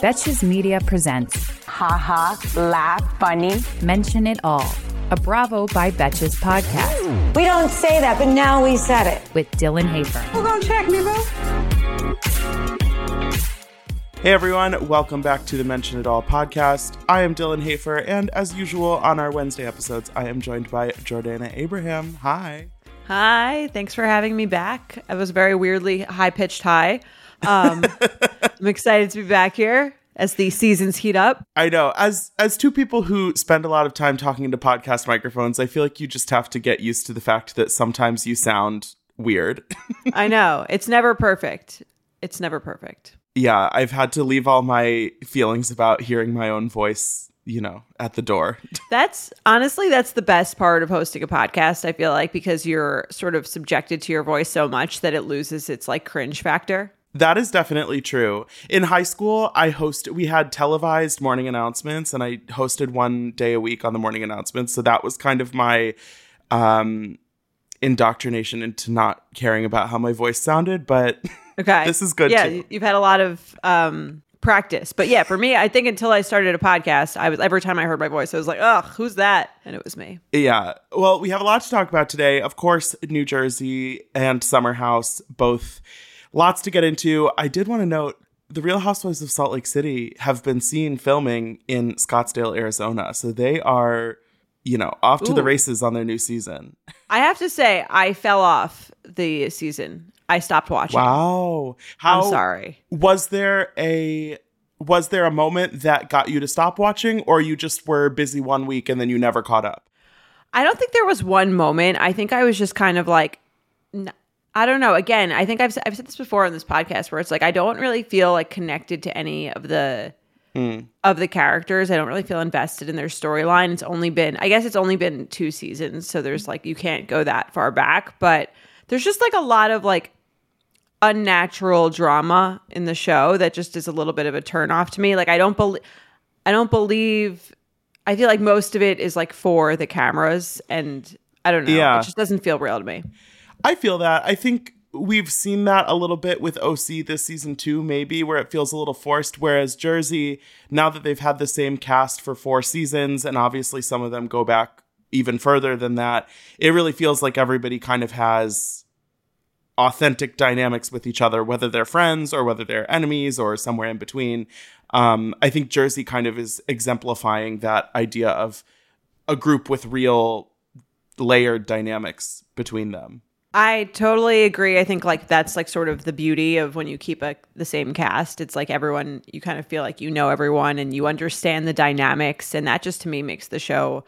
Betches Media presents Ha ha, laugh, funny. Mention It All, a Bravo by Betches podcast We don't say that, but now we said it. with Dylan Hafer. Who gonna check me, bro? Hey everyone, welcome back to the Mention It All podcast. I am Dylan Hafer, and as usual on our Wednesday episodes, I am joined by Jordana Abraham. Hi. Hi, thanks for having me back. It was very weirdly high pitched high. Um, I'm excited to be back here as the seasons heat up. I know. As as two people who spend a lot of time talking into podcast microphones, I feel like you just have to get used to the fact that sometimes you sound weird. I know it's never perfect. It's never perfect. yeah, I've had to leave all my feelings about hearing my own voice, you know, at the door. That's honestly that's the best part of hosting a podcast. I feel like because you're sort of subjected to your voice so much that it loses its like cringe factor. That is definitely true. In high school, I host we had televised morning announcements and I hosted one day a week on the morning announcements. So that was kind of my um indoctrination into not caring about how my voice sounded, but Okay, This is good, Yeah, too. you've had a lot of um, practice, but yeah, for me, I think until I started a podcast, I was every time I heard my voice, I was like, "Ugh, who's that?" And it was me. Yeah. Well, we have a lot to talk about today. Of course, New Jersey and Summer House, both lots to get into. I did want to note the Real Housewives of Salt Lake City have been seen filming in Scottsdale, Arizona. So they are, you know, off to the races on their new season. I have to say, I fell off the season. I stopped watching. Wow. How I'm sorry. Was there a was there a moment that got you to stop watching or you just were busy one week and then you never caught up? I don't think there was one moment. I think I was just kind of like, I don't know. Again, I think I've I've said this before on this podcast where it's like I don't really feel like connected to any of the hmm. of the characters. I don't really feel invested in their storyline. It's only been, I guess, it's only been two seasons, so there's like you can't go that far back. But there's just like a lot of like unnatural drama in the show that just is a little bit of a turn off to me. Like I don't believe, I don't believe. I feel like most of it is like for the cameras, and I don't know. Yeah. It just doesn't feel real to me. I feel that. I think we've seen that a little bit with OC this season too, maybe, where it feels a little forced. Whereas Jersey, now that they've had the same cast for four seasons, and obviously some of them go back even further than that, it really feels like everybody kind of has authentic dynamics with each other, whether they're friends or whether they're enemies or somewhere in between. Um, I think Jersey kind of is exemplifying that idea of a group with real layered dynamics between them. I totally agree. I think like that's like sort of the beauty of when you keep a, the same cast. It's like everyone you kind of feel like you know everyone and you understand the dynamics and that just to me makes the show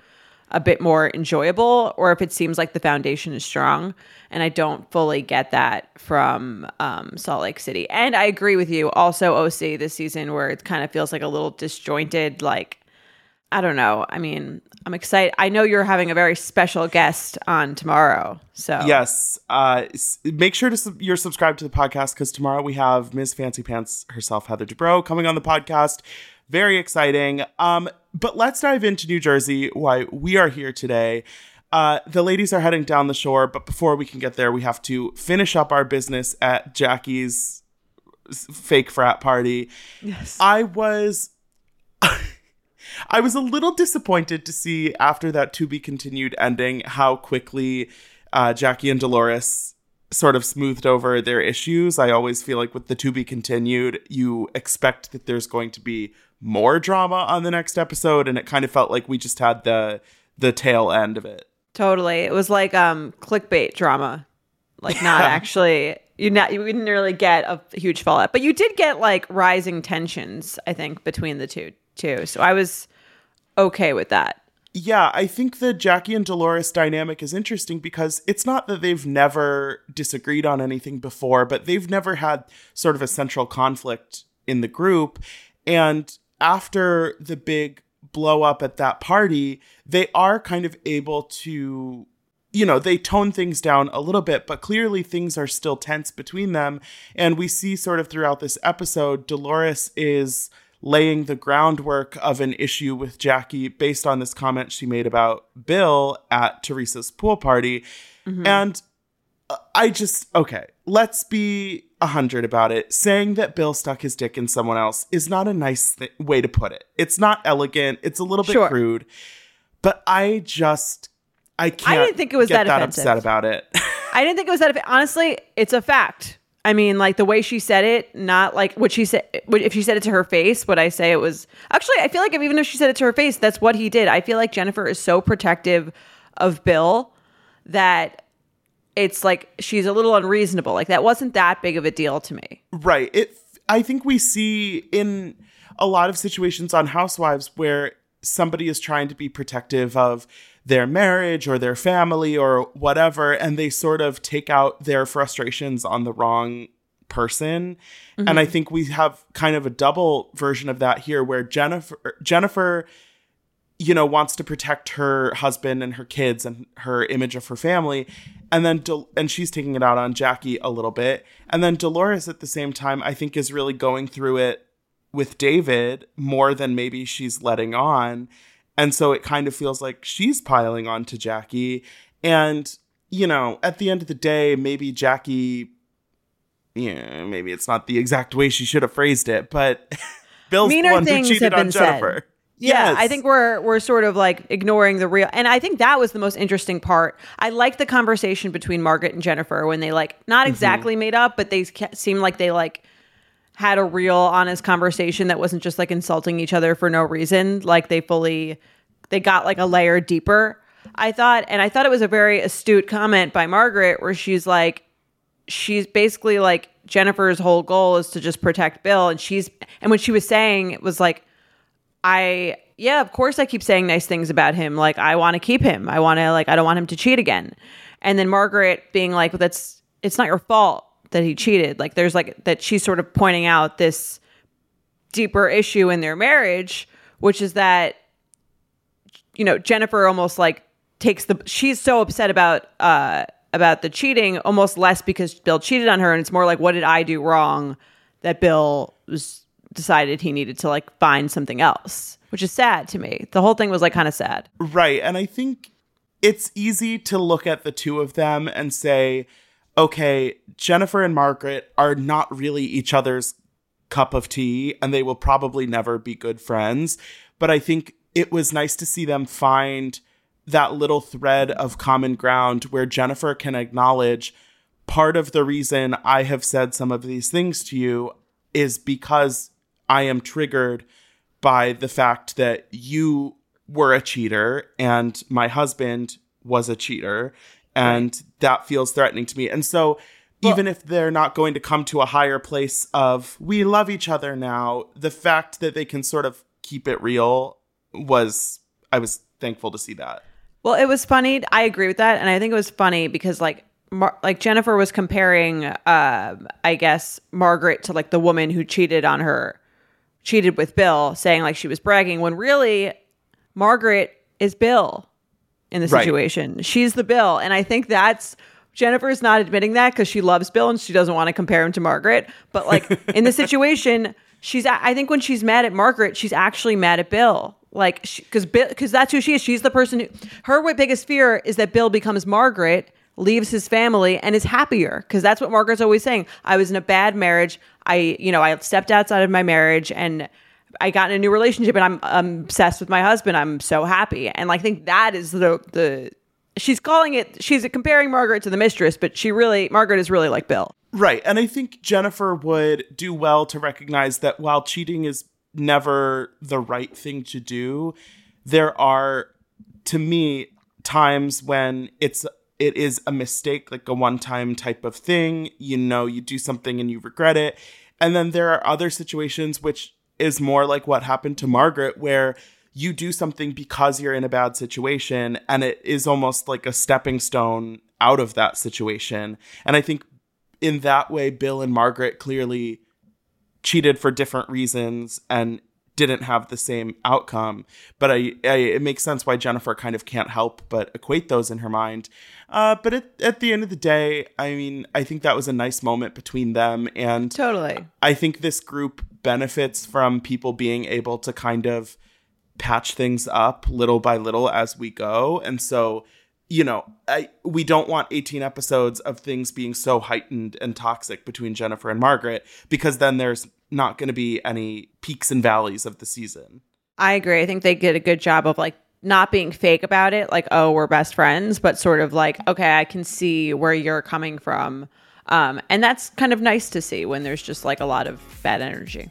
a bit more enjoyable or if it seems like the foundation is strong and I don't fully get that from um, Salt Lake City. And I agree with you also OC this season where it kind of feels like a little disjointed like I don't know. I mean, I'm excited. I know you're having a very special guest on tomorrow. So Yes. Uh, make sure to sub- you're subscribed to the podcast because tomorrow we have Ms. Fancy Pants herself, Heather Dubrow, coming on the podcast. Very exciting. Um, but let's dive into New Jersey. Why we are here today. Uh, the ladies are heading down the shore, but before we can get there, we have to finish up our business at Jackie's fake frat party. Yes. I was I was a little disappointed to see after that to be continued ending how quickly uh, Jackie and Dolores sort of smoothed over their issues. I always feel like with the to be continued, you expect that there's going to be more drama on the next episode, and it kind of felt like we just had the the tail end of it. Totally. It was like um clickbait drama. Like not actually you not you didn't really get a huge fallout. But you did get like rising tensions, I think, between the two too. So I was okay with that. yeah, I think the Jackie and Dolores dynamic is interesting because it's not that they've never disagreed on anything before, but they've never had sort of a central conflict in the group. And after the big blow up at that party, they are kind of able to you know, they tone things down a little bit, but clearly things are still tense between them. And we see sort of throughout this episode, Dolores is laying the groundwork of an issue with Jackie based on this comment she made about Bill at Teresa's pool party. And uh, I just, okay, let's be a hundred about it. Saying that Bill stuck his dick in someone else is not a nice th- way to put it. It's not elegant. It's a little bit Sure. crude. But I just, I can't. I didn't think it was that offensive. upset about it. I didn't think it was that. Honestly, it's a fact. I mean, like the way she said it, not like what she said. If she said it to her face, would I say it was? Actually, I feel like if, even if she said it to her face, that's what he did. I feel like Jennifer is so protective of Bill that it's like she's a little unreasonable. Like that wasn't that big of a deal to me. Right. It I think we see in a lot of situations on housewives where somebody is trying to be protective of their marriage or their family or whatever and they sort of take out their frustrations on the wrong person. And I mm-hmm. think we have kind of a double version of that here where Jennifer Jennifer you know wants to protect her husband and her kids and her image of her family. And then Del- and she's taking it out on Jackie a little bit. And then Dolores at the same time I think is really going through it with David more than maybe she's letting on and so it kind of feels like she's piling on to Jackie and you know at the end of the day maybe Jackie yeah maybe it's not the exact way she should have phrased it but Bill's the Meaner one who cheated on been said. Jennifer Yeah, Yes. I think we're we're sort of like ignoring the real, and I think that was the most interesting part. I liked the conversation between Margaret and Jennifer when they like not mm-hmm. exactly made up, but they seemed like they like had a real honest conversation that wasn't just like insulting each other for no reason. Like they fully they got like a layer deeper. I thought, and I thought it was a very astute comment by Margaret where she's like, she's basically like Jennifer's whole goal is to just protect Bill, and she's and what she was saying it was like. I yeah, of course I keep saying nice things about him. Like I want to keep him. I want to like I don't want him to cheat again. And then Margaret being like, well, "That's it's not your fault that he cheated." Like there's like that she's sort of pointing out this deeper issue in their marriage, which is that you know, Jennifer almost like takes the she's so upset about uh about the cheating almost less because Bill cheated on her and it's more like what did I do wrong that Bill was decided he needed to like find something else, which is sad to me. The whole thing was like kind of sad. Right. And I think it's easy to look at the two of them and say, okay, Jennifer and Margaret are not really each other's cup of tea and they will probably never be good friends. But I think it was nice to see them find that little thread of common ground where Jennifer can acknowledge part of the reason I have said some of these things to you is because I am triggered by the fact that you were a cheater and my husband was a cheater and that feels threatening to me. And so even if they're not going to come to a higher place of we love each other now, the fact that they can sort of keep it real was I was thankful to see that. Well, it was funny. I agree with that, and I think it was funny because like Mar- like Jennifer was comparing, uh, I guess Margaret to like the woman who cheated on her, cheated with Bill, saying like she was bragging when really Margaret is Bill in the Right. situation. She's the Bill, and I think that's. Jennifer's not admitting that because she loves Bill and she doesn't want to compare him to Margaret. But like in the situation, she's, I think when she's mad at Margaret, she's actually mad at Bill. Like because Bill because that's who she is. She's the person who. Her biggest fear is that Bill becomes Margaret, leaves his family, and is happier. Because that's what Margaret's always saying. I was in a bad marriage. I you know I stepped outside of my marriage and. I got in a new relationship and I'm, I'm obsessed with my husband. I'm so happy. And like, I think that is the, the, she's calling it, she's comparing Margaret to the mistress, but she really, Margaret is really like Bill. Right. And I think Jennifer would do well to recognize that while cheating is never the right thing to do, there are, to me, times when it's it is a mistake, like a one-time type of thing. You know, you do something and you regret it. And then there are other situations which is more like what happened to Margaret, where you do something because you're in a bad situation and it is almost like a stepping stone out of that situation. And I think in that way, Bill and Margaret clearly cheated for different reasons and didn't have the same outcome. But I, I, it makes sense why Jennifer kind of can't help but equate those in her mind. Uh, but at, at the end of the day, I mean, I think that was a nice moment between them. And Totally. I think this group benefits from people being able to kind of patch things up little by little as we go. And so, you know, I we don't want 18 episodes of things being so heightened and toxic between Jennifer and Margaret because then there's not going to be any peaks and valleys of the season. I agree. I think they did a good job of like not being fake about it, like, oh, we're best friends, but sort of like, okay, I can see where you're coming from. Um, and that's kind of nice to see when there's just like a lot of bad energy.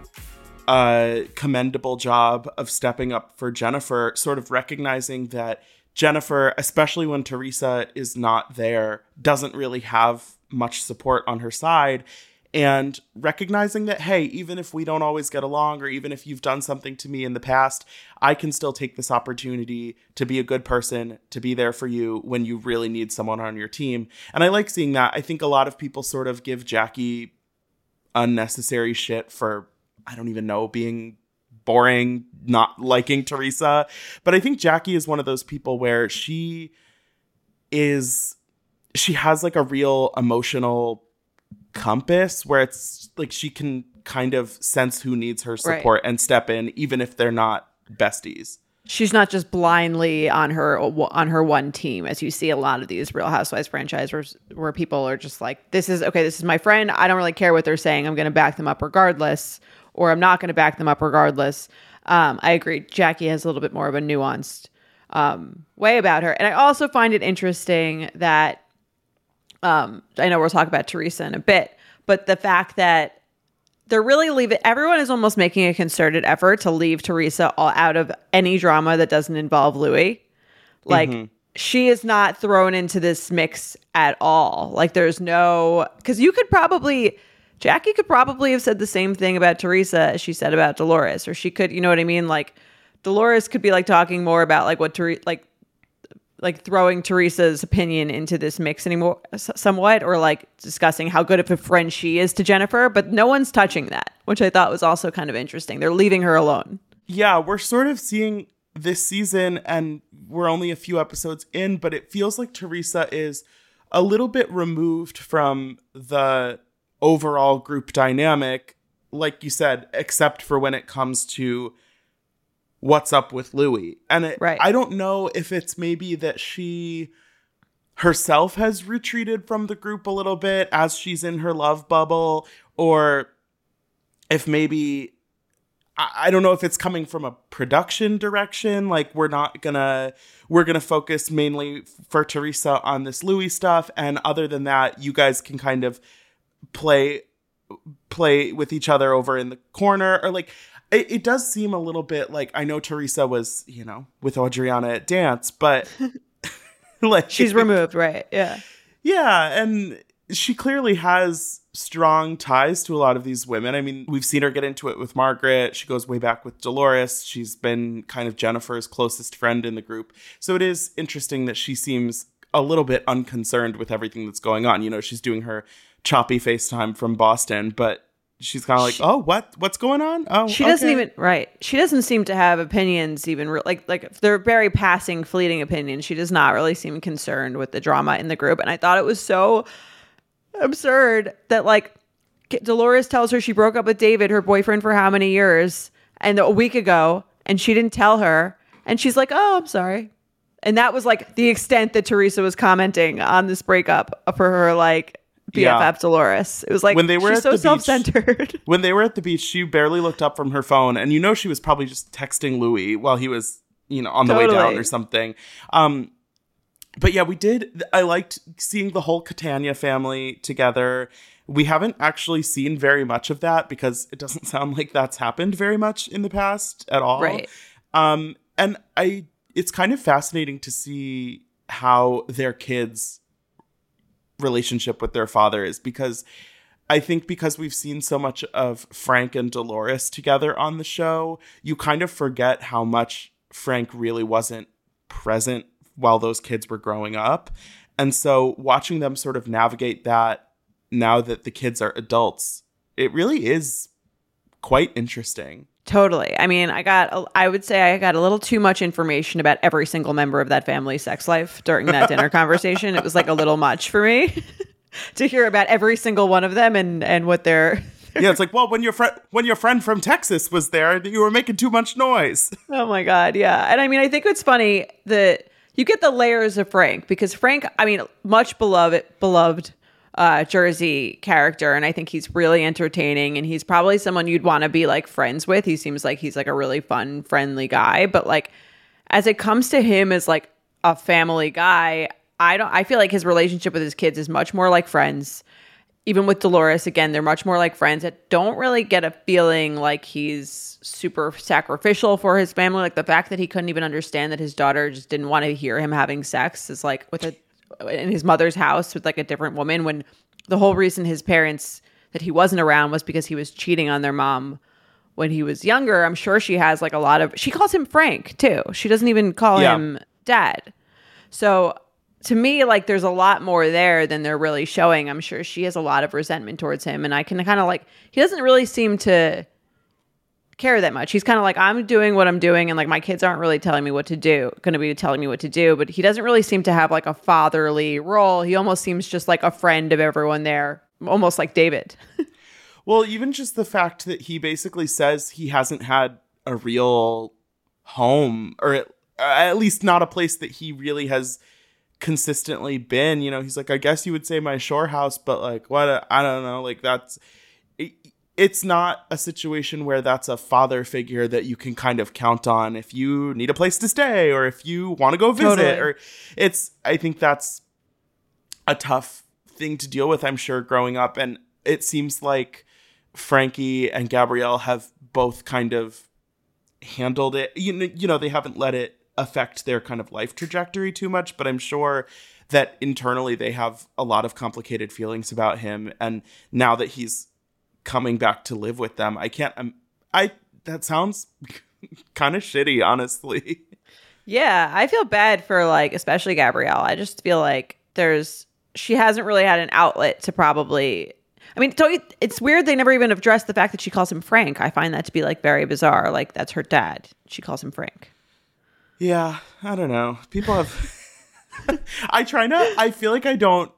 a commendable job of stepping up for Jennifer, sort of recognizing that Jennifer, especially when Teresa is not there, doesn't really have much support on her side. And recognizing that, hey, even if we don't always get along, or even if you've done something to me in the past, I can still take this opportunity to be a good person, to be there for you when you really need someone on your team. And I like seeing that. I think a lot of people sort of give Jackie unnecessary shit for I don't even know, being boring, not liking Teresa. But I think Jackie is one of those people where she is, she has like a real emotional compass where it's like she can kind of sense who needs her support Right. and step in, even if they're not besties. She's not just blindly on her on her one team, as you see a lot of these Real Housewives franchises, where, where people are just like, "This is okay. This is my friend. I don't really care what they're saying. I'm going to back them up regardless, or I'm not going to back them up regardless." Um, I agree. Jackie has a little bit more of a nuanced um, way about her, and I also find it interesting that um, I know we'll talk about Teresa in a bit, but the fact that they're really leaving everyone is almost making a concerted effort to leave Teresa all out of any drama that doesn't involve Louis. Like she is not thrown into this mix at all. Like there's no because you could probably Jackie could probably have said the same thing about Teresa as she said about Dolores, or she could, you know what I mean? Like Dolores could be like talking more about like what Teresa like like throwing Teresa's opinion into this mix anymore, somewhat, or like discussing how good of a friend she is to Jennifer, but no one's touching that, which I thought was also kind of interesting. They're leaving her alone. Yeah, we're sort of seeing this season, and we're only a few episodes in, but it feels like Teresa is a little bit removed from the overall group dynamic, like you said, except for when it comes to what's up with Louis. And it, Right. I don't know if it's maybe that she herself has retreated from the group a little bit as she's in her love bubble, or if maybe I I don't know if it's coming from a production direction. Like we're not gonna we're gonna focus mainly for Teresa on this Louis stuff, and other than that, you guys can kind of play play with each other over in the corner or like it, it does seem a little bit like I know Teresa was, you know, with Audriana at dance, but like She's removed, right? Yeah. Yeah, and she clearly has strong ties to a lot of these women. I mean, we've seen her get into it with Margaret. She goes way back with Dolores. She's been kind of Jennifer's closest friend in the group. So it is interesting that she seems a little bit unconcerned with everything that's going on. You know, she's doing her choppy FaceTime from Boston, but she's kind of like, "Oh, what? What's going on?" Oh, She doesn't even right. She doesn't seem to have opinions even re- like like they're very passing, fleeting opinions. She does not really seem concerned with the drama in the group, and I thought it was so absurd that like Dolores tells her she broke up with David, her boyfriend for how many years, and a week ago, and she didn't tell her, and she's like, "Oh, I'm sorry," and that was like the extent that Teresa was commenting on this breakup for her like BFF Yeah. Dolores. It was like When they were she's so the beach- self-centered. when they were at the beach, she barely looked up from her phone, and you know she was probably just texting Louis while he was, you know, on the way down or something. Um, but yeah, we did. I liked seeing the whole Catania family together. We haven't actually seen very much of that because it doesn't sound like that's happened very much in the past at all. Right. Um, and I, it's kind of fascinating to see how their kids' relationship with their father is because I think because we've seen so much of Frank and Dolores together on the show, you kind of forget how much Frank really wasn't present while those kids were growing up. And so watching them sort of navigate that now that the kids are adults, it really is quite interesting. Totally. I mean, I got, I would say I got a little too much information about every single member of that family's sex life during that dinner conversation. It was like a little much for me to hear about every single one of them and, and what they're, Yeah, it's like, well, when your friend when your friend from Texas was there, you were making too much noise. oh my God. Yeah. And I mean, I think it's funny that you get the layers of Frank because Frank, I mean, much beloved, beloved uh, Jersey character. And I think he's really entertaining and he's probably someone you'd want to be like friends with. He seems like he's like a really fun, friendly guy. But like, as it comes to him as like a family guy, I don't I feel like his relationship with his kids is much more like friends. Even with Dolores, again, they're much more like friends that don't really get a feeling like he's super sacrificial for his family. Like the fact that he couldn't even understand that his daughter just didn't want to hear him having sex is like with a in his mother's house with like a different woman when the whole reason his parents that he wasn't around was because he was cheating on their mom when he was younger. I'm sure she has like a lot of she calls him Frank too. She doesn't even call Yeah. him dad. So to me, like there's a lot more there than they're really showing. I'm sure she has a lot of resentment towards him. And I can kind of like he doesn't really seem to care that much. He's kind of like, I'm doing what I'm doing, and like my kids aren't really telling me what to do, gonna be telling me what to do, but he doesn't really seem to have like a fatherly role. He almost seems just like a friend of everyone there, almost like David. Well, even just the fact that he basically says he hasn't had a real home, or at, at least not a place that he really has consistently been. You know, he's like, I guess you would say my shore house, but like, what? I don't know. Like, that's. It, it's not a situation where that's a father figure that you can kind of count on if you need a place to stay or if you want to go visit Totally. or it's I think that's a tough thing to deal with, I'm sure, growing up. And it seems like Frankie and Gabrielle have both kind of handled it. You know, you know, they haven't let it affect their kind of life trajectory too much, but I'm sure that internally they have a lot of complicated feelings about him. And now that he's coming back to live with them, I can't. Um, I that sounds kind of shitty, honestly. Yeah, I feel bad for like especially Gabrielle. I just feel like there's she hasn't really had an outlet to probably I mean, don't you, it's weird they never even addressed the fact that she calls him Frank. I find that to be like very bizarre. Like that's her dad. She calls him Frank. Yeah, I don't know. People have. I try not. I feel like I don't.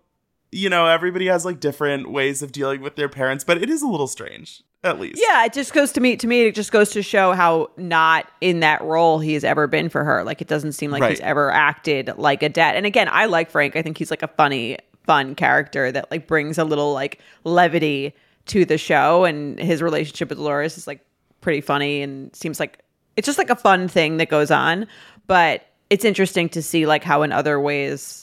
You know, everybody has like different ways of dealing with their parents, but it is a little strange, at least. Yeah, it just goes to me to me it just goes to show how not in that role he has ever been for her. Like it doesn't seem like he's ever acted like a dad. And again, I like Frank. I think he's like a funny fun character that like brings a little like levity to the show and his relationship with Dolores is like pretty funny and seems like it's just like a fun thing that goes on, but it's interesting to see like how in other ways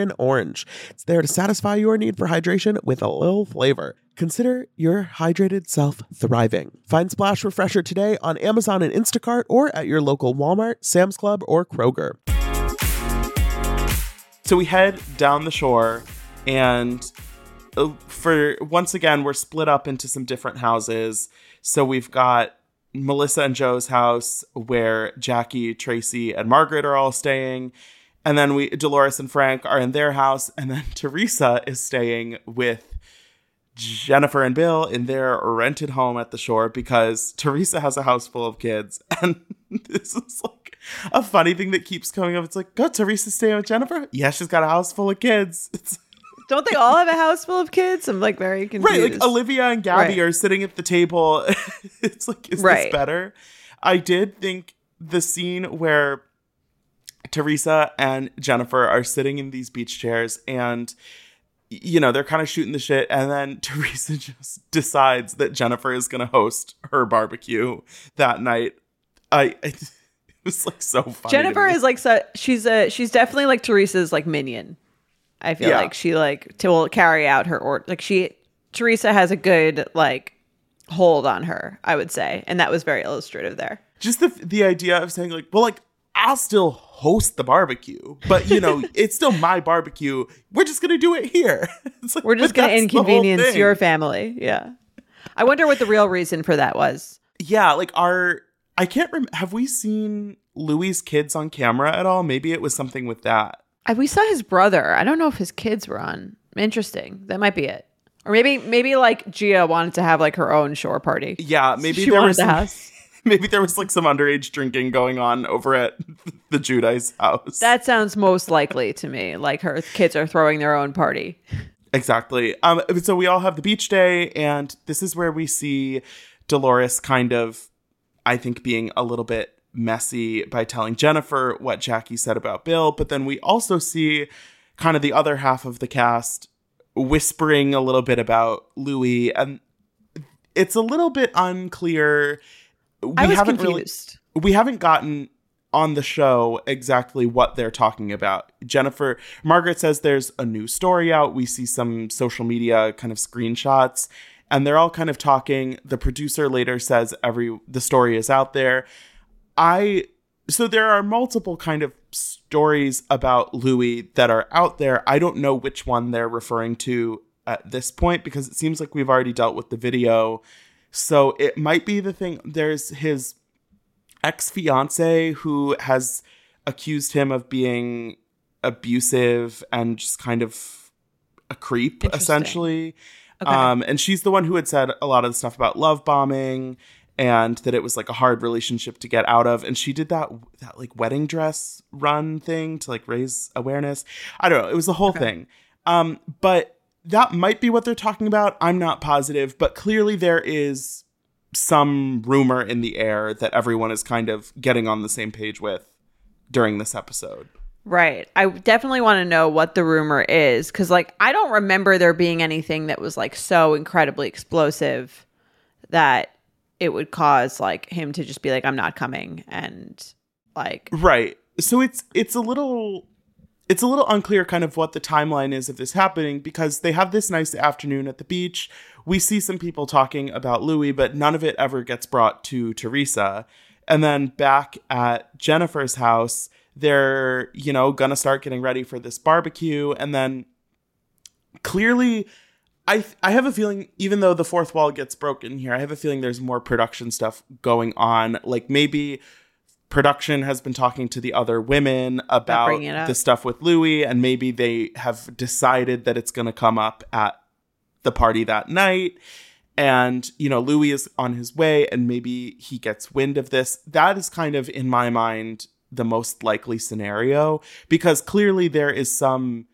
orange. It's there to satisfy your need for hydration with a little flavor. Consider your hydrated self thriving. Find Splash Refresher today on Amazon and Instacart or at your local Walmart, Sam's Club, or Kroger. So we head down the shore, and uh, for once again, we're split up into some different houses. So we've got Melissa and Joe's house where Jackie, Tracy, and Margaret are all staying. And then we Dolores and Frank are in their house, and then Teresa is staying with Jennifer and Bill in their rented home at the shore because Teresa has a house full of kids. And this is like a funny thing that keeps coming up. It's like, go, Teresa staying with Jennifer? Yeah, she's got a house full of kids. It's Don't they all have a house full of kids? I'm like very confused. right, like Olivia and Gabby Right. are sitting at the table. it's like, is Right. this better? I did think the scene where Teresa and Jennifer are sitting in these beach chairs and you know, they're kind of shooting the shit and then Teresa just decides that Jennifer is going to host her barbecue that night. I it was like so funny. Jennifer is like so she's a she's definitely like Teresa's like minion. I feel Yeah. like she like to will carry out her or like she Teresa has a good like hold on her, I would say, and that was very illustrative there. just the the idea of saying like, well, like I'll still host the barbecue, but you know, it's still my barbecue. We're just gonna do it here. Like, We're just going to that's the whole inconvenience your family. Yeah. I wonder what the real reason for that was. yeah. Like our, I can't remember. Have we seen Louis' kids on camera at all? Maybe it was something with that. I, we saw his brother. I don't know if his kids were on. Interesting. That might be it. Or maybe maybe like Gia wanted to have like her own shore party. Yeah, maybe She there wanted was the house. maybe there was like some underage drinking going on over at the Giudice house. That sounds most likely to me. Like her kids are throwing their own party. Exactly. Um, so we all have the beach day, and this is where we see Dolores kind of, I think, being a little bit messy by telling Jennifer what Jackie said about Bill. But then we also see kind of the other half of the cast whispering a little bit about Louis, and it's a little bit unclear. We I was haven't confused. really we haven't gotten on the show exactly what they're talking about. Jennifer Margaret says there's a new story out. We see some social media kind of screenshots and they're all kind of talking. The producer later says every the story is out there. I so there are multiple kind of stories about Louis that are out there. I don't know which one they're referring to at this point because it seems like we've already dealt with the video. So it might be the thing there's his ex fiance who has accused him of being abusive and just kind of a creep, essentially. Okay. Um, and she's the one who had said a lot of the stuff about love bombing and that it was like a hard relationship to get out of. And she did that that like wedding dress run thing to like raise awareness. I don't know. It was the whole thing. Um, but that might be what they're talking about. I'm not positive, but clearly there is some rumor in the air that everyone is kind of getting on the same page with during this episode. Right. I definitely want to know what the rumor is because, like, I don't remember there being anything that was like so incredibly explosive that it would cause like him to just be like, "I'm not coming," and like, Right. So it's it's a little it's a little unclear kind of what the timeline is of this happening because they have this nice afternoon at the beach. We see some people talking about Louis, but none of it ever gets brought to Teresa. And then back at Jennifer's house, they're, you know, gonna start getting ready for this barbecue. And then clearly, I I have a feeling even though the fourth wall gets broken here, I have a feeling there's more production stuff going on. Like maybe production has been talking to the other women about bringing it up. the stuff with Louis, and maybe they have decided that it's going to come up at the party that night. And, you know, Louis is on his way, and maybe he gets wind of this. That is kind of, in my mind, the most likely scenario because clearly there is some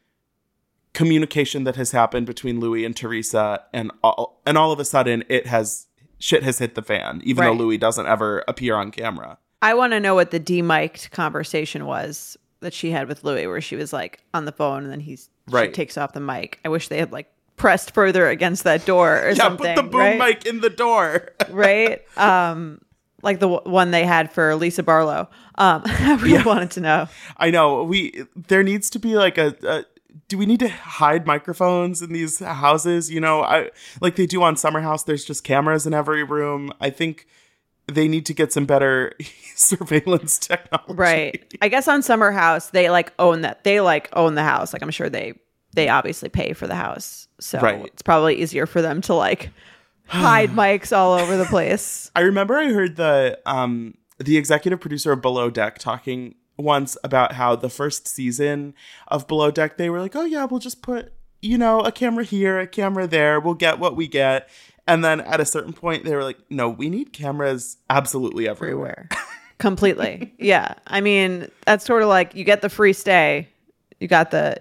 communication that has happened between Louis and Teresa, and all, and all of a sudden it has shit has hit the fan, even Right. though Louis doesn't ever appear on camera. I want to know what the demiked conversation was that she had with Louis, where she was like on the phone and then he's she Right. takes off the mic. I wish they had like pressed further against that door or Yeah, something. put the boom right? mic in the door. right? Um, like the w- one they had for Lisa Barlow. Um, I really wanted to know. I know we there needs to be like a, a do we need to hide microphones in these houses? You know, I like they do on Summer House. There's just cameras in every room. I think they need to get some better surveillance technology. Right. I guess on Summer House they like own that. They like own the house. Like I'm sure they they obviously pay for the house, so Right. it's probably easier for them to like hide mics all over the place. I remember I heard the um the executive producer of Below Deck talking once about how the first season of Below Deck they were like, "Oh yeah, we'll just put, you know, a camera here, a camera there. We'll get what we get." And then at a certain point they were like, "No, we need cameras absolutely everywhere." everywhere. Completely. Yeah. I mean, that's sort of like you get the free stay. You got the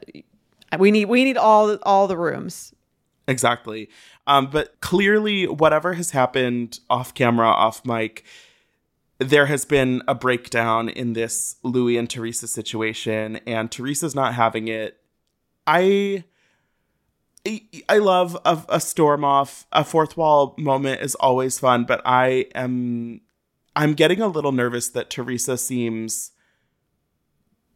we need we need all all the rooms. Exactly. Um, but clearly, whatever has happened off camera, off mic, there has been a breakdown in this Louis and Teresa situation, and Teresa's not having it. I. I- love a, a storm off. A fourth wall moment is always fun, but I am I'm getting a little nervous that Teresa seems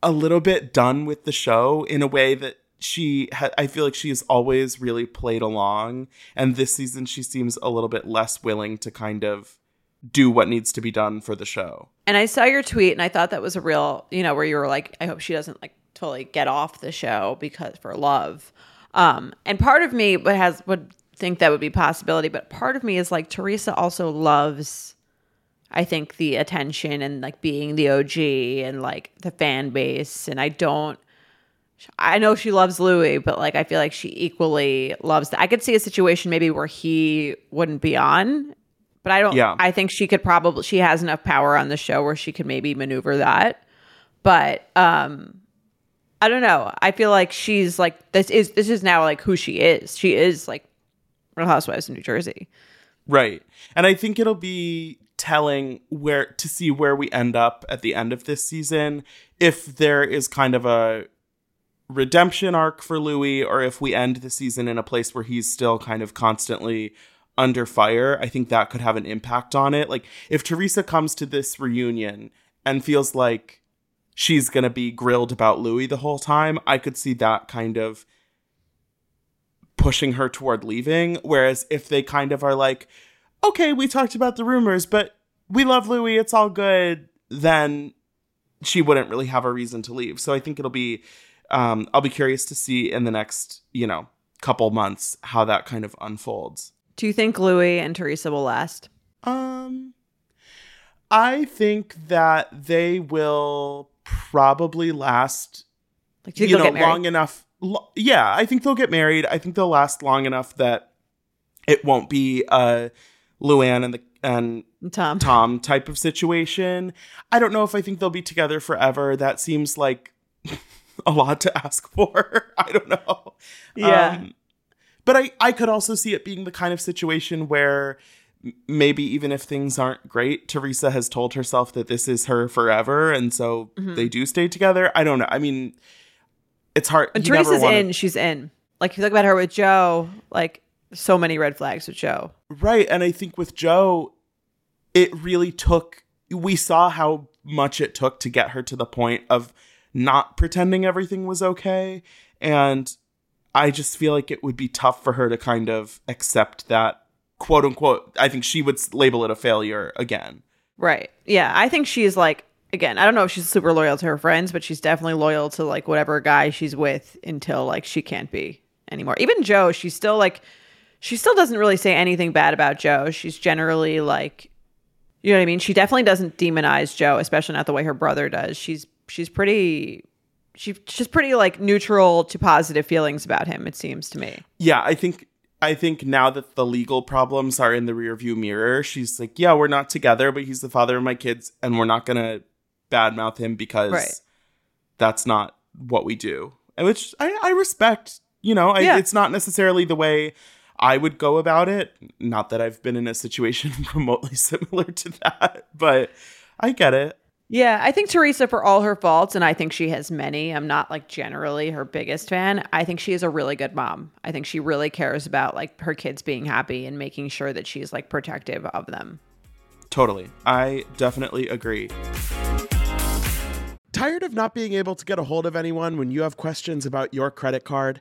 a little bit done with the show in a way that she ha- I feel like she has always really played along and this season she seems a little bit less willing to kind of do what needs to be done for the show. And I saw your tweet and I thought that was a real, you know, where you were like, I hope she doesn't like totally get off the show because for love. Um, and part of me would has would think that would be a possibility, but part of me is like Teresa also loves I think the attention and like being the OG and like the fan base. And I don't I know she loves Louis, but like I feel like she equally loves that. I could see a situation maybe where he wouldn't be on, but I don't. Yeah. I think she could probably she has enough power on the show where she could maybe maneuver that. But um, I don't know. I feel like she's like this is this is now like who she is. She is like Real Housewives of New Jersey. Right. And I think it'll be telling where to see where we end up at the end of this season if there is kind of a redemption arc for Louis or if we end the season in a place where he's still kind of constantly under fire. I think that could have an impact on it. Like if Teresa comes to this reunion and feels like she's going to be grilled about Louis the whole time, I could see that kind of pushing her toward leaving. Whereas if they kind of are like, okay, we talked about the rumors, but we love Louis, it's all good, then she wouldn't really have a reason to leave. So I think it'll be, um, I'll be curious to see in the next, you know, couple months how that kind of unfolds. Do you think Louis and Teresa will last? Um, I think that they will probably last Like, you you know, they'll get married? long enough. Lo- yeah, I think they'll get married. I think they'll last long enough that it won't be uh Luann and the and Tom. Tom type of situation. I don't know if I think they'll be together forever. That seems like a lot to ask for. I don't know. Yeah. Um, but I I could also see it being the kind of situation where maybe even if things aren't great, Teresa has told herself that this is her forever, and so Mm-hmm. they do stay together. I don't know. I mean, it's hard. When you never Teresa's wanna- in, she's in. Like if you look about her with Joe, like so many red flags with Joe. Right. And I think with Joe, it really took, we saw how much it took to get her to the point of not pretending everything was okay. And I just feel like it would be tough for her to kind of accept that, quote unquote. I think she would label it a failure again. Right. Yeah. I think she's like again, I don't know if she's super loyal to her friends, but she's definitely loyal to like whatever guy she's with until like she can't be anymore. Even Joe, she's still like she still doesn't really say anything bad about Joe. She's generally like, you know what I mean. She definitely doesn't demonize Joe, especially not the way her brother does. She's she's pretty. She, she's pretty like neutral to positive feelings about him. It seems to me. Yeah, I think I think now that the legal problems are in the rearview mirror, she's like, yeah, we're not together, but he's the father of my kids, and we're not gonna badmouth him because Right. that's not what we do. And which I, I respect. You know, I, Yeah. it's not necessarily the way I would go about it. Not that I've been in a situation remotely similar to that, but I get it. Yeah, I think Teresa, for all her faults, and I think she has many, I'm not like generally her biggest fan. I think she is a really good mom. I think she really cares about like her kids being happy and making sure that she's like protective of them. Totally. I definitely agree. Tired of not being able to get a hold of anyone when you have questions about your credit card?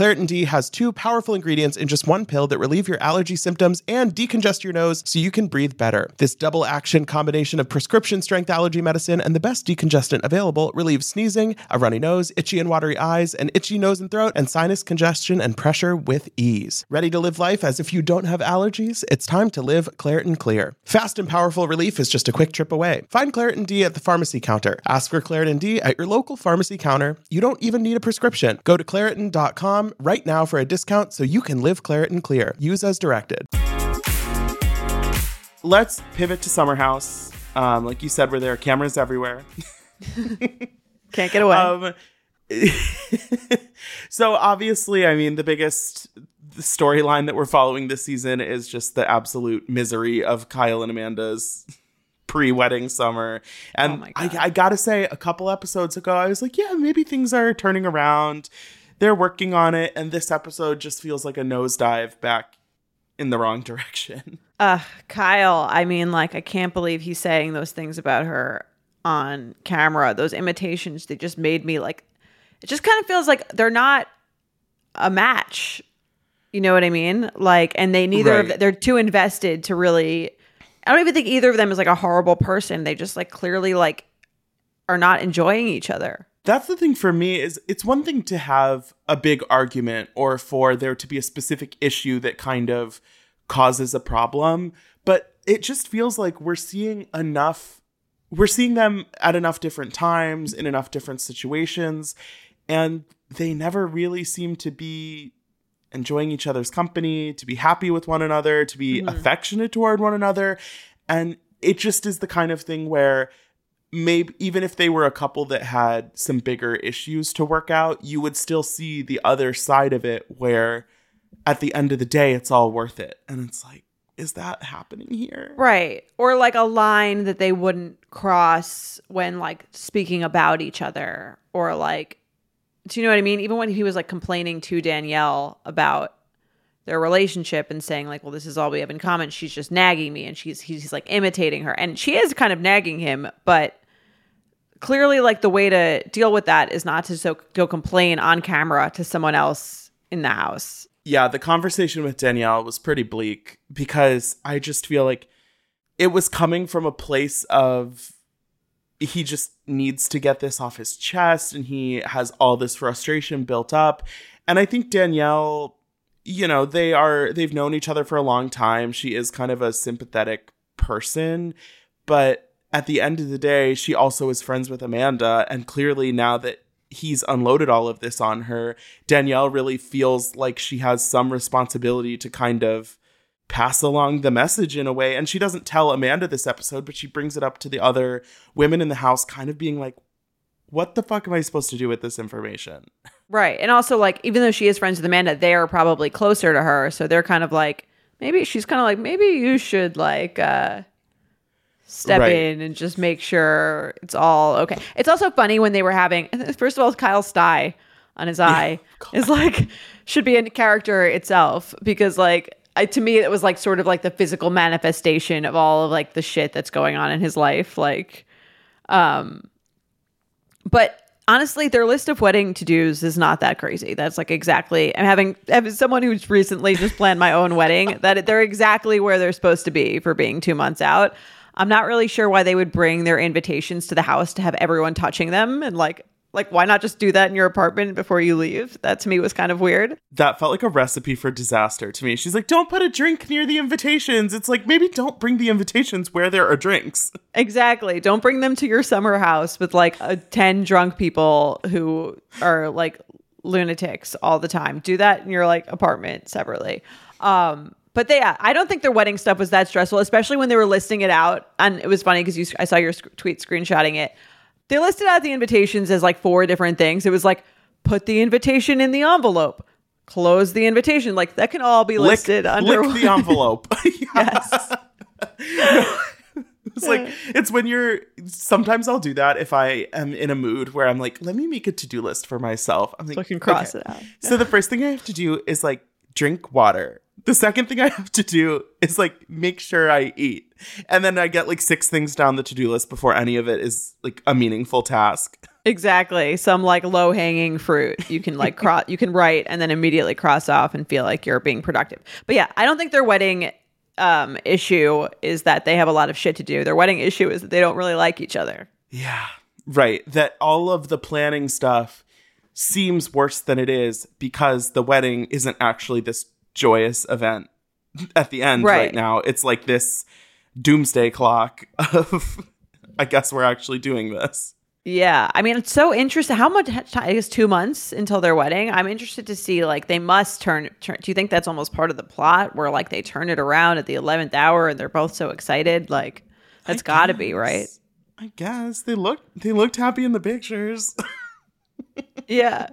Claritin D has two powerful ingredients in just one pill that relieve your allergy symptoms and decongest your nose so you can breathe better. This double action combination of prescription strength allergy medicine and the best decongestant available relieves sneezing, a runny nose, itchy and watery eyes, an itchy nose and throat, and sinus congestion and pressure with ease. Ready to live life as if you don't have allergies? It's time to live Claritin Clear. Fast and powerful relief is just a quick trip away. Find Claritin D at the pharmacy counter. Ask for Claritin D at your local pharmacy counter. You don't even need a prescription. Go to Claritin.com right now for a discount so you can live Claritin Clear. Use as directed. Let's pivot to Summer House. Um, like you said, where there are cameras everywhere. Can't get away. Um, so obviously, I mean, the biggest storyline that we're following this season is just the absolute misery of Kyle and Amanda's pre-wedding summer. And Oh my I, God. I gotta say, a couple episodes ago, I was like, yeah, maybe things are turning around. They're working on it, and this episode just feels like a nosedive back in the wrong direction. Uh, Kyle, I mean, like, I can't believe he's saying those things about her on camera. Those imitations, they just made me like, it just kind of feels like they're not a match. You know what I mean? Like, and they neither of Right. they're too invested to really. I don't even think either of them is like a horrible person. They just like clearly like are not enjoying each other. That's the thing for me is it's one thing to have a big argument or for there to be a specific issue that kind of causes a problem, but it just feels like we're seeing enough we're seeing them at enough different times in enough different situations and they never really seem to be enjoying each other's company, to be happy with one another, to be mm-hmm. affectionate toward one another. And it just is the kind of thing where maybe even if they were a couple that had some bigger issues to work out, you would still see the other side of it where at the end of the day it's all worth it. And it's like, is that happening here? Right. Or like a line that they wouldn't cross when like speaking about each other or like do you know what I mean? Even when he was like complaining to Danielle about their relationship and saying like, "Well, this is all we have in common." She's just nagging me and she's he's like imitating her. And she is kind of nagging him, but clearly like the way to deal with that is not to so go complain on camera to someone else in the house. yeah, the conversation with Danielle was pretty bleak because I just feel like it was coming from a place of he just needs to get this off his chest and he has all this frustration built up. And I think Danielle, you know, they are they've known each other for a long time. She is kind of a sympathetic person, but at the end of the day, she also is friends with Amanda and clearly now that he's unloaded all of this on her, Danielle really feels like she has some responsibility to kind of pass along the message in a way. And she doesn't tell Amanda this episode, but she brings it up to the other women in the house, kind of being like, what the fuck am I supposed to do with this information? Right. And also, like, even though she is friends with Amanda, they're probably closer to her. So they're kind of like, maybe she's kind of like, maybe you should, like, uh, step Right. in and just make sure it's all okay. It's also funny when they were having, first of all, Kyle Stye on his eye is like, should be a character itself because, like, I, to me, it was like sort of like the physical manifestation of all of like the shit that's going on in his life. Like, um, but honestly, their list of wedding to dos is not that crazy. That's like exactly. I'm having having someone who's recently just planned my own wedding. That they're exactly where they're supposed to be for being two months out. I'm not really sure why they would bring their invitations to the house to have everyone touching them and like like why not just do that in your apartment before you leave? That to me was kind of weird. That felt like a recipe for disaster to me. She's like, don't put a drink near the invitations. It's like, maybe don't bring the invitations where there are drinks. Exactly. Don't bring them to your summer house with like a 10 drunk people who are like lunatics all the time. Do that in your like apartment separately. Um but they, yeah, I don't think their wedding stuff was that stressful, especially when they were listing it out. And it was funny because you, I saw your sc- tweet screenshotting it. They listed out the invitations as like four different things. It was like put the invitation in the envelope, close the invitation. Like that can all be Lick, listed under lick the envelope. yes. It's like it's when you're sometimes I'll do that if I am in a mood where I'm like, let me make a to-do list for myself. I'm like, So I can cross okay. it out. So the first thing I have to do is like drink water. The second thing I have to do is like make sure I eat. And then I get like six things down the to-do list before any of it is like a meaningful task. Exactly. Some like low hanging fruit you can like cross, you can write and then immediately cross off and feel like you're being productive. But yeah, I don't think their wedding um, issue is that they have a lot of shit to do. Their wedding issue is that they don't really like each other. Yeah. Right. That all of the planning stuff seems worse than it is because the wedding isn't actually this joyous event at the end right, Right. now. It's like this doomsday clock of I guess we're actually doing this. Yeah, I mean it's so interesting. How much time? I guess two months until their wedding. I'm interested to see like they must turn. turn do you think that's almost part of the plot where like they turn it around at the eleventh hour and they're both so excited? Like that's got to be right. I guess they looked they looked happy in the pictures. Yeah,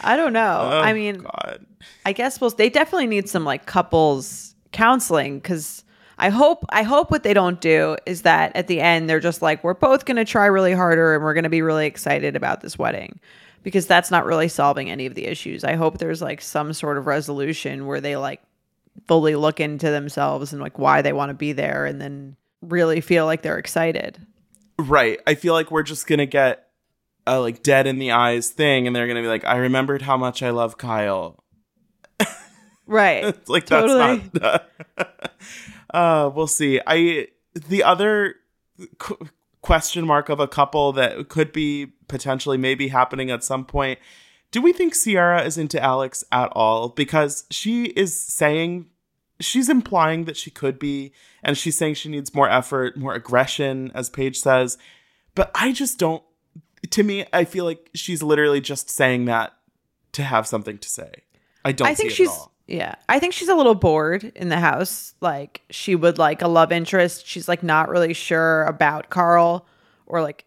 I don't know. Oh, I mean, God. I guess we'll. They definitely need some like couples counseling because I hope I hope what they don't do is that at the end they're just like we're both going to try really harder and we're going to be really excited about this wedding because that's not really solving any of the issues. I hope there's like some sort of resolution where they like fully look into themselves and like why they want to be there and then really feel like they're excited. Right. I feel like we're just gonna get a like dead in the eyes thing, and they're gonna be like, "I remembered how much I love Kyle." Right. It's like Totally. that's not. uh, we'll see. I the other qu- question mark of a couple that could be potentially maybe happening at some point. Do we think Ciara is into Alex at all? Because she is saying she's implying that she could be, and she's saying she needs more effort, more aggression, as Paige says. But I just don't. To me, I feel like she's literally just saying that to have something to say. I don't. I think she's yeah. I think she's a little bored in the house. Like she would like a love interest. She's like not really sure about Carl, or like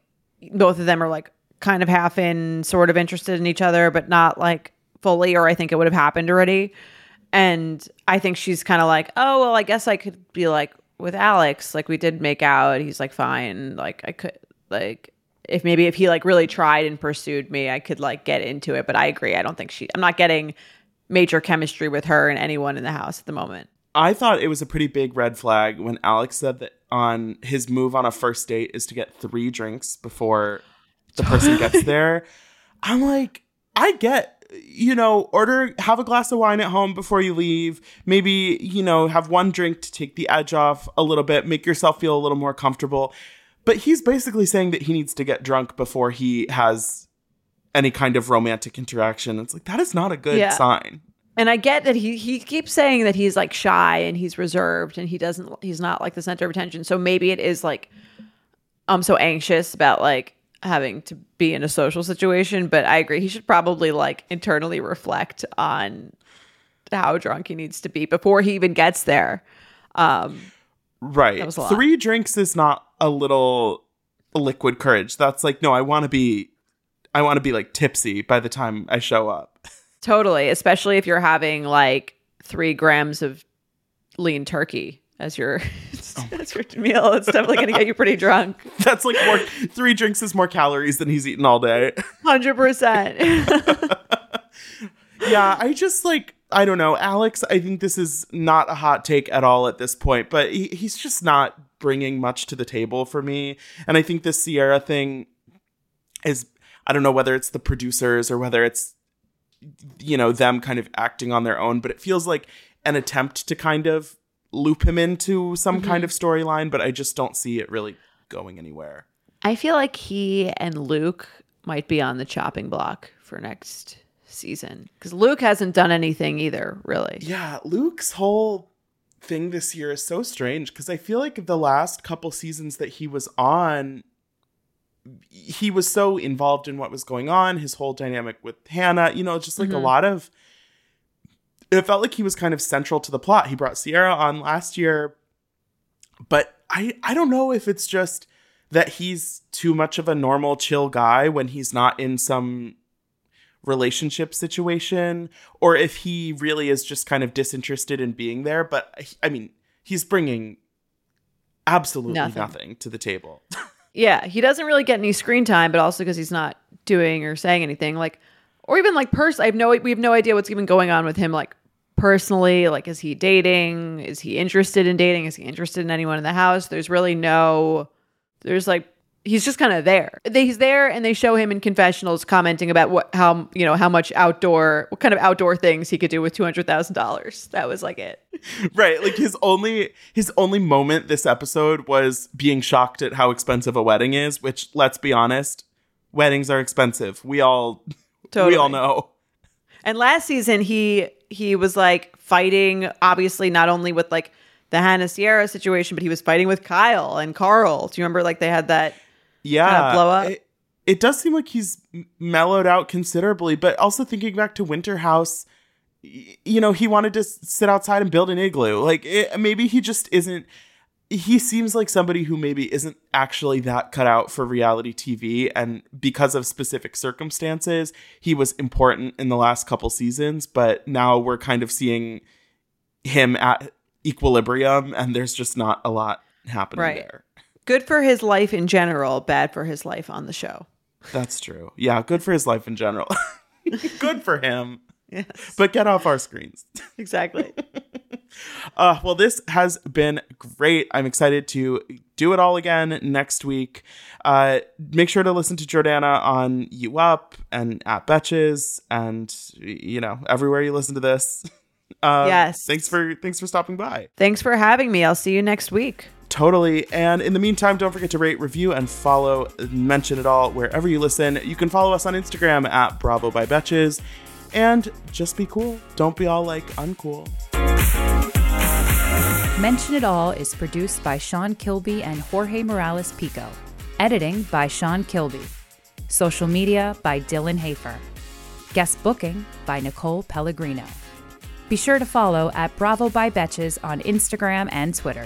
both of them are like kind of half in, sort of interested in each other, but not like fully. Or I think it would have happened already. And I think she's kind of like, oh well, I guess I could be like with Alex. Like we did make out. He's like fine. Like I could like if maybe if he like really tried and pursued me, I could like get into it. But I agree. I don't think she. I'm not getting major chemistry with her and anyone in the house at the moment. I thought it was a pretty big red flag when Alex said that on his move on a first date is to get three drinks before the person gets there. I'm like, I get, you know, order, have a glass of wine at home before you leave. Maybe, you know, have one drink to take the edge off a little bit, make yourself feel a little more comfortable. But he's basically saying that he needs to get drunk before he has any kind of romantic interaction. It's like that is not a good Yeah. sign. And I get that he he keeps saying that he's like shy and he's reserved and he doesn't he's not like the center of attention. So maybe it is like I'm so anxious about like having to be in a social situation, but I agree he should probably like internally reflect on how drunk he needs to be before he even gets there. Um Right. That was a lot. Three drinks is not a little liquid courage. That's like, no, I want to be, I want to be like tipsy by the time I show up. totally, especially if you're having like 3 grams of lean turkey as your oh as your meal. It's definitely going to get you pretty drunk. That's like more, three drinks is more calories than he's eaten all day. 100%. yeah, I just like, I don't know. Alex, I think this is not a hot take at all at this point, but he, he's just not bringing much to the table for me. And I think this Ciara thing is, I don't know whether it's the producers or whether it's, you know, them kind of acting on their own, but it feels like an attempt to kind of loop him into some kind of mm-hmm. storyline, but I just don't see it really going anywhere. I feel like he and Luke might be on the chopping block for next season because Luke hasn't done anything either, really. Yeah, Luke's whole thing this year is so strange because I feel like the last couple seasons that he was on, he was so involved in what was going on, his whole dynamic with Hannah, you know, just like a mm-hmm. lot of. It felt like he was kind of central to the plot. He brought Ciara on last year, but I I don't know if it's just that he's too much of a normal chill guy when he's not in some relationship situation or if he really is just kind of disinterested in being there but i mean he's bringing absolutely Nothing. nothing, to the table Yeah, he doesn't really get any screen time, but also because he's not doing or saying anything. Like, or even like person, I have no, we have no idea what's even going on with him. Like personally, like is he dating? Is he interested in dating? Is he interested in anyone in the house? There's really no. There's like he's just kind of there. They, he's there, and they show him in confessionals commenting about what how you know how much outdoor what kind of outdoor things he could do with two hundred thousand dollars. That was like it. right like his only his only moment this episode was being shocked at how expensive a wedding is which let's be honest weddings are expensive we all totally. we all know And last season he he was like fighting obviously not only with like the Hannah Ciara situation, but he was fighting with Kyle and Carl. Do you remember like they had that yeah blow up. It, it does seem like he's mellowed out considerably but also thinking back to winter house you know he wanted to sit outside and build an igloo like it, maybe he just isn't he seems like somebody who maybe isn't actually that cut out for reality TV and because of specific circumstances he was important in the last couple seasons but now we're kind of seeing him at equilibrium and there's just not a lot happening Right. there good for his life in general, bad for his life on the show. That's true. Yeah, good for his life in general. good for him. Yes. But get off our screens. Exactly. Uh, well, this has been great. I'm excited to do it all again next week. Uh, make sure to listen to Jordana on You Up and at Betches and you know everywhere you listen to this. Um, Yes. Thanks for thanks for stopping by. Thanks for having me. I'll see you next week. Totally. And in the meantime, don't forget to rate, review, and follow Mention It All wherever you listen. You can follow us on Instagram at Bravo by Betches. And just be cool. Don't be all like uncool. Mention It All is produced by Sean Kilby and Jorge Morales Pico. Editing by Sean Kilby. Social media by Dylan Hafer. Guest booking by Nicole Pellegrino. Be sure to follow at Bravo by Betches on Instagram and Twitter.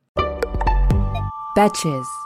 Betches.